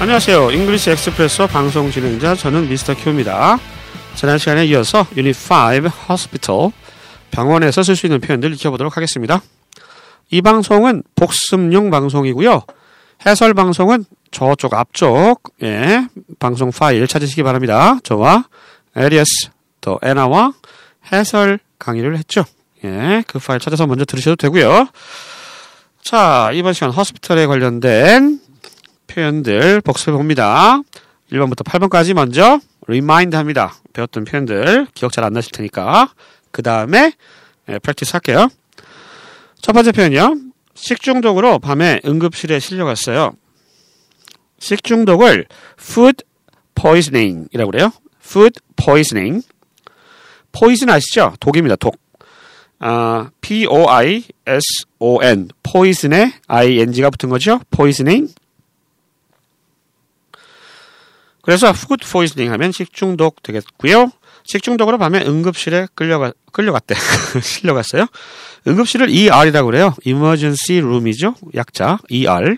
안녕하세요. English Expresso 방송 진행자 저는 Mr. Q입니다. 지난 시간에 이어서 유닛 5 hospital 병원에서 쓸 수 있는 표현들 익혀보도록 하겠습니다. 이 방송은 복습용 방송이고요. 해설 방송은 저쪽 앞쪽 예, 방송 파일 찾으시기 바랍니다. 저와 에리어스 또 에나와 해설 강의를 했죠. 예, 그 파일 찾아서 먼저 들으셔도 되고요. 자, 이번 시간 hospital에 관련된 표현들 복습해 봅니다. 1번부터 8번까지 먼저 remind 합니다. 배웠던 표현들 기억 잘 안 나실 테니까 그 다음에 예, practice 할게요. 첫 번째 표현이요. 식중독으로 밤에 응급실에 실려갔어요. 식중독을 food poisoning이라고 그래요. food poisoning. poison 아시죠? 독입니다. 독. 아, P-O-I-S-O-N. poison에 I-N-G가 붙은 거죠. poisoning. 그래서 food poisoning 하면 식중독 되겠고요. 식중독으로 밤에 응급실에 끌려가, 끌려갔대. 실려갔어요. 응급실을 ER이라고 그래요. emergency room이죠. 약자 ER.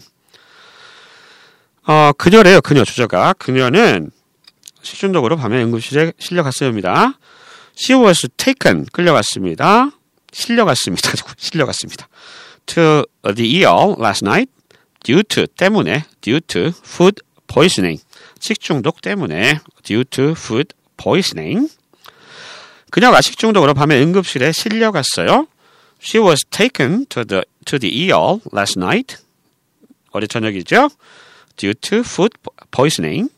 어, 그녀래요. 그녀 주저가. 그녀는 식중독으로 밤에 응급실에 실려갔어요입니다. She was taken. 끌려갔습니다. 실려갔습니다. 실려갔습니다. To the ER last night. due to 때문에 due to food poisoning. 식중독 때문에 due to food poisoning. 그녀가 식중독으로 밤에 응급실에 실려갔어요. She was taken to the to the ER last night. 어제 저녁이죠. Due to food poisoning.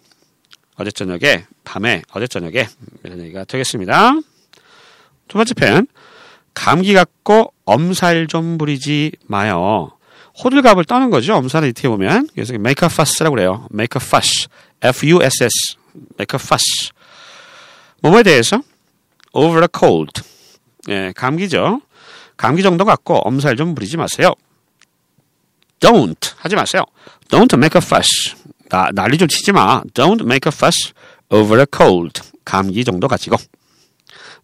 어제 저녁에 밤에 어제 저녁에 이런 얘기가 되겠습니다. 두 번째 표현. 감기 갖고 엄살 좀 부리지 마요. 호들갑을 떠는 거죠. 엄살을 이렇게 보면. 그래서 make a fuss라고 그래요. make a fuss. F-U-S-S. make a fuss. 뭐뭐에 대해서? over a cold. 예, 감기죠. 감기 정도 갖고 엄살 좀 부리지 마세요. Don't 하지 마세요. Don't make a fuss. 나, 난리 좀 치지 마. Don't make a fuss over a cold. 감기 정도 가지고.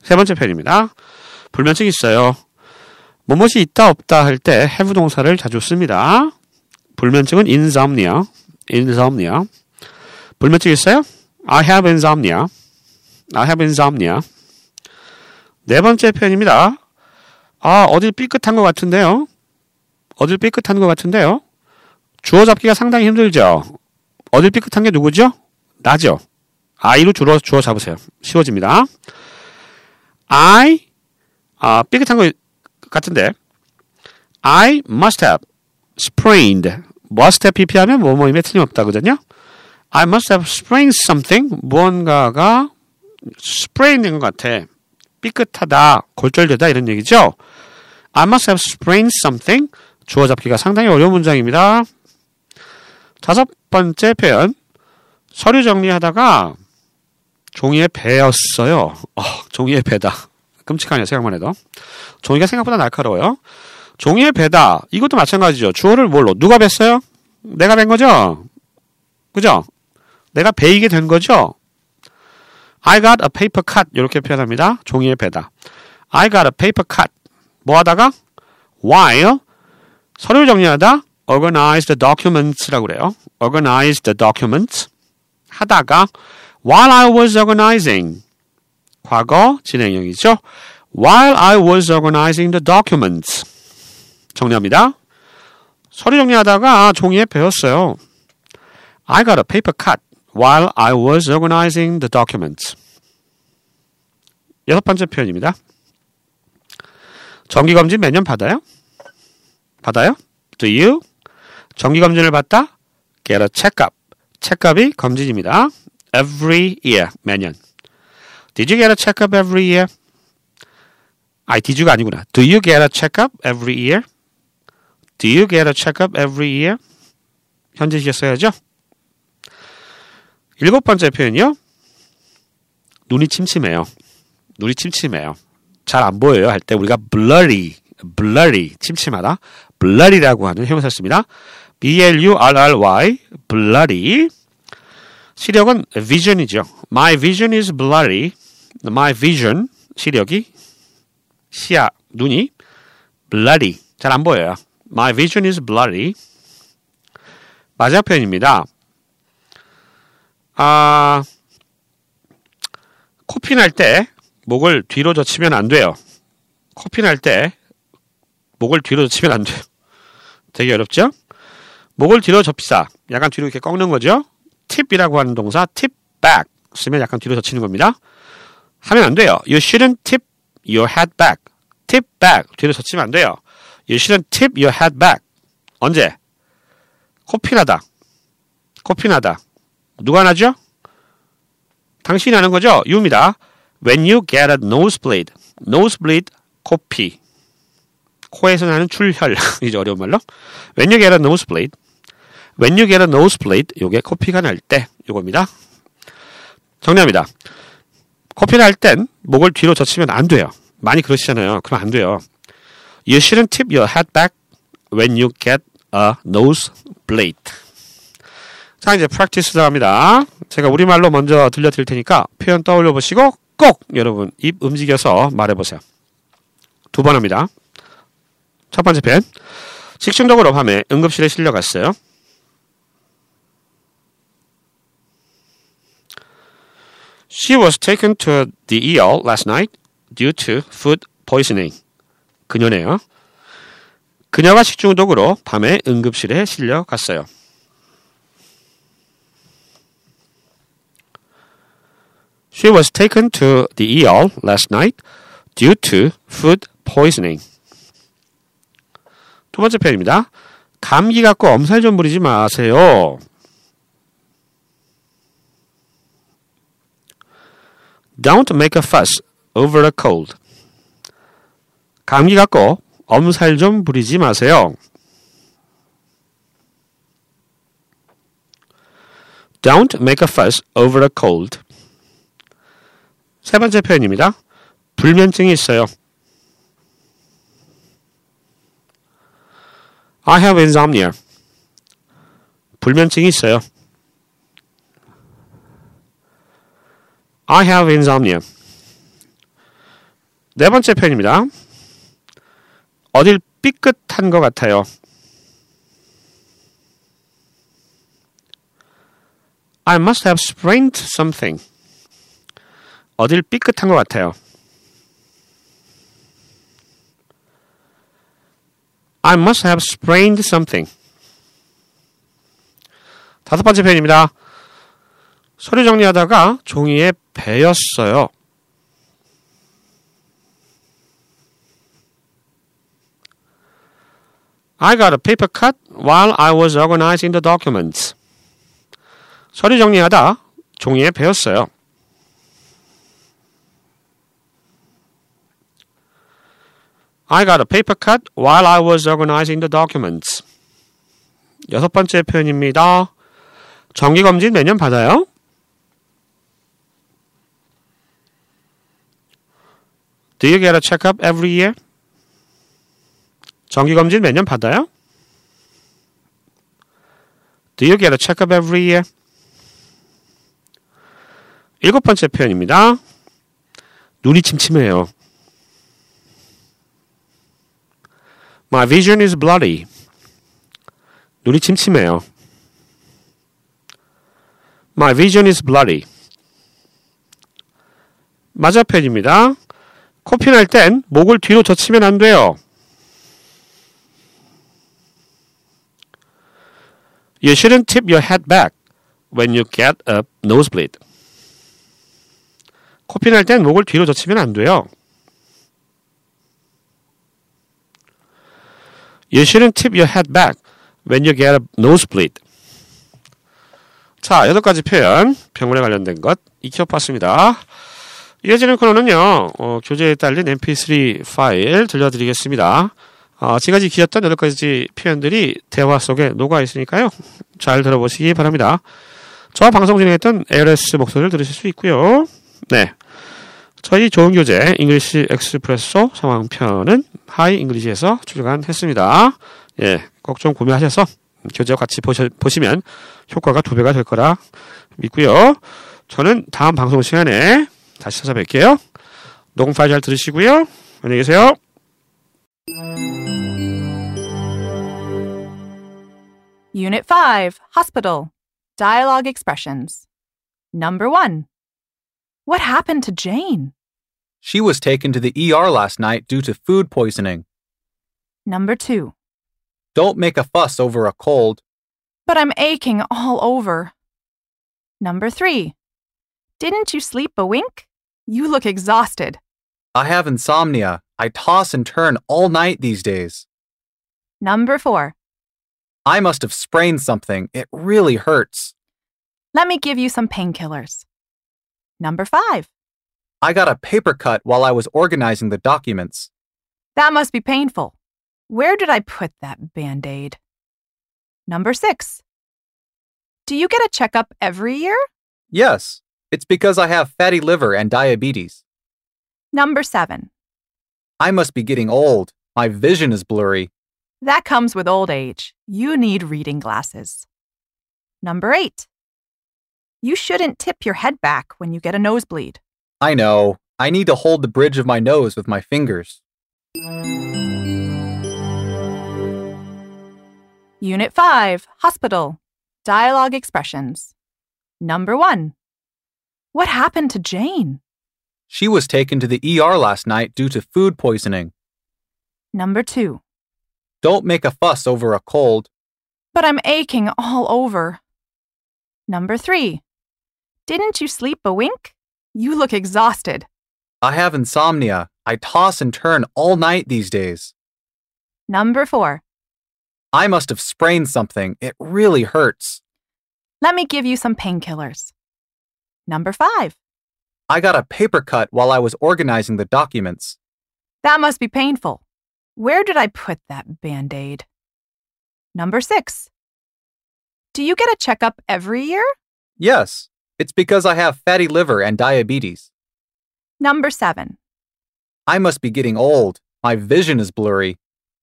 세 번째 표현입니다. 불면증 있어요. 뭐뭇이 있다 없다 할 때 have 동사를 자주 씁니다. 불면증은 insomnia. insomnia. 불면증 있어요? I have insomnia. I have insomnia. 네 번째 표현입니다. 아, 어딜 삐끗한 것 같은데요? 어딜 삐끗한 것 같은데요? 주어 잡기가 상당히 힘들죠? 어딜 삐끗한 게 누구죠? 나죠? I로 주어, 주어 잡으세요. 쉬워집니다. I, 아, 삐끗한 것 같은데. I must have sprained. must have pp하면 뭐뭐임에 틀림없다거든요. I must have sprained something. 무언가가 sprain 된 것 같아. 삐끗하다, 골절되다 이런 얘기죠. I must have sprained something. 주어 잡기가 상당히 어려운 문장입니다. 다섯 번째 표현. 서류 정리하다가 종이에 배였어요. 어, 종이에 배다. 끔찍하네요. 생각만 해도. 종이가 생각보다 날카로워요. 종이에 배다. 이것도 마찬가지죠. 주어를 뭘로? 누가 뱄어요? 내가 뵌 거죠? 그죠? 내가 베이게 된 거죠? I got a paper cut. 이렇게 표현합니다. 종이에 배다. I got a paper cut. 뭐 하다가? While 서류 정리하다 organize the documents라고 그래요. organize the documents 하다가 while I was organizing 과거 진행형이죠. while I was organizing the documents 정리합니다. 서류 정리하다가 종이에 배웠어요. I got a paper cut while I was organizing the documents. 여섯 번째 표현입니다. 정기검진 매년 받아요? 받아요? Do you? 정기검진을 받다? Get a checkup. 체크업이 검진입니다. Every year. 매년. Did you get a checkup every year? 아이, did가 아니구나. Do you get a checkup every year? Do you get a checkup every year? 현재 시제 써야죠. 일곱 번째 표현이요. 눈이 침침해요. 눈이 침침해요. 잘 안 보여요 할 때 우리가 blurry, blurry, 침침하다. blurry라고 하는 형용사 씁니다. B-L-U-R-R-Y, blurry. 시력은 vision이죠. My vision is blurry. My vision, 시력이, 시야, 눈이 blurry. 잘 안 보여요. My vision is blurry. 마지막 표현입니다. 아, 코피 날 때 목을 뒤로 젖히면 안 돼요. 코피 날 때 목을 뒤로 젖히면 안 돼요. 되게 어렵죠? 목을 뒤로 접시다. 약간 뒤로 이렇게 꺾는 거죠. 팁이라고 하는 동사 tip back 쓰면 약간 뒤로 젖히는 겁니다. 하면 안 돼요. You shouldn't tip your head back. tip back 뒤로 젖히면 안 돼요. You shouldn't tip your head back. 언제? 코피 나다. 코피 나다. 누가 나죠? 당신이 하는 거죠? you입니다. When you get a nosebleed. nosebleed, 코피. 코에서 나는 출혈. 이제 어려운 말로. When you get a nosebleed. When you get a nosebleed. 요게 코피가 날 때. 요겁니다. 정리합니다. 코피 날 땐 목을 뒤로 젖히면 안 돼요. 많이 그러시잖아요. 그럼 안 돼요. You shouldn't tip your head back when you get a nosebleed. 자, 이제 practice 들어갑니다. 제가 우리말로 먼저 들려드릴 테니까 표현 떠올려 보시고 꼭 여러분 입 움직여서 말해보세요. 두 번 합니다. 첫 번째 표현. 식중독으로 밤에 응급실에 실려갔어요. She was taken to the ER last night due to food poisoning. 그녀네요. 그녀가 식중독으로 밤에 응급실에 실려갔어요. She was taken to the ER last night due to food poisoning. 두 번째 표현입니다. 감기 갖고 엄살 좀 부리지 마세요. Don't make a fuss over a cold. 감기 갖고 엄살 좀 부리지 마세요. Don't make a fuss over a cold. 세 번째 표현입니다. 불면증이 있어요. I have insomnia. 불면증이 있어요. I have insomnia. 네 번째 표현입니다. 어딜 삐끗한 것 같아요. I must have sprained something. 어딜 삐끗한 것 같아요. I must have sprained something. 다섯 번째 표현입니다. 서류 정리하다가 종이에 베였어요. I got a paper cut while I was organizing the documents. 서류 정리하다 종이에 베었어요. I got a paper cut while I was organizing the documents. 여섯 번째 표현입니다. 정기검진 매년 받아요? Do you get a checkup every year? 정기검진 매년 받아요? Do you get a checkup every year? 일곱 번째 표현입니다. 눈이 침침해요. My vision is bloody. 눈이 침침해요. My vision is bloody. 맞아 표현입니다. 코피 날 땐 목을 뒤로 젖히면 안 돼요. You shouldn't tip your head back when you get a nosebleed. 코피 날 땐 목을 뒤로 젖히면 안 돼요. You shouldn't tip your head back when you get a nosebleed. 자, 여덟 가지 표현, 병원에 관련된 것 익혀봤습니다. 이어지는 코너는요, 어, 교재에 딸린 mp3 파일 들려드리겠습니다. 어, 지금까지 익혔던 여덟 가지 표현들이 대화 속에 녹아 있으니까요. 잘 들어보시기 바랍니다. 저와 방송 진행했던 Alice 목소리를 들으실 수 있고요. 네. 저희 좋은 교재 English Expresso 상황편은 Hi English에서 출간했습니다. 예, 꼭 좀 구매하셔서 교재와 같이 보시, 보시면 효과가 두 배가 될 거라 믿고요. 저는 다음 방송 시간에 다시 찾아뵐게요. 녹음 파일 잘 들으시고요. 안녕히 계세요. Unit 5 Hospital Dialogue Expressions Number 1. What happened to Jane? She was taken to the ER last night due to food poisoning. Number 2. Don't make a fuss over a cold. But I'm aching all over. Number 3. Didn't you sleep a wink? You look exhausted. I have insomnia. I toss and turn all night these days. Number 4. I must have sprained something. It really hurts. Let me give you some painkillers. Number 5. I got a paper cut while I was organizing the documents. That must be painful. Where did I put that band aid? Number 6. Do you get a checkup every year? Yes, it's because I have fatty liver and diabetes. Number 7. I must be getting old. My vision is blurry. That comes with old age. You need reading glasses. Number 8. You shouldn't tip your head back when you get a nosebleed. I know. I need to hold the bridge of my nose with my fingers. Unit 5 Hospital Dialogue Expressions. Number 1. What happened to Jane? She was taken to the ER last night due to food poisoning. Number 2. Don't make a fuss over a cold. But I'm aching all over. Number 3. Didn't you sleep a wink? You look exhausted. I have insomnia. I toss and turn all night these days. Number 4. I must have sprained something. It really hurts. Let me give you some painkillers. Number 5. I got a paper cut while I was organizing the documents. That must be painful. Where did I put that band aid? Number 6. Do you get a checkup every year? Yes, it's because I have fatty liver and diabetes. Number 7. I must be getting old. My vision is blurry.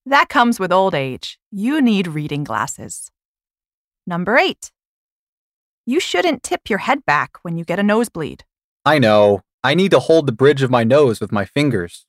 That comes with old age. You need reading glasses. Number 8. You shouldn't tip your head back when you get a nosebleed. I know. I need to hold the bridge of my nose with my fingers.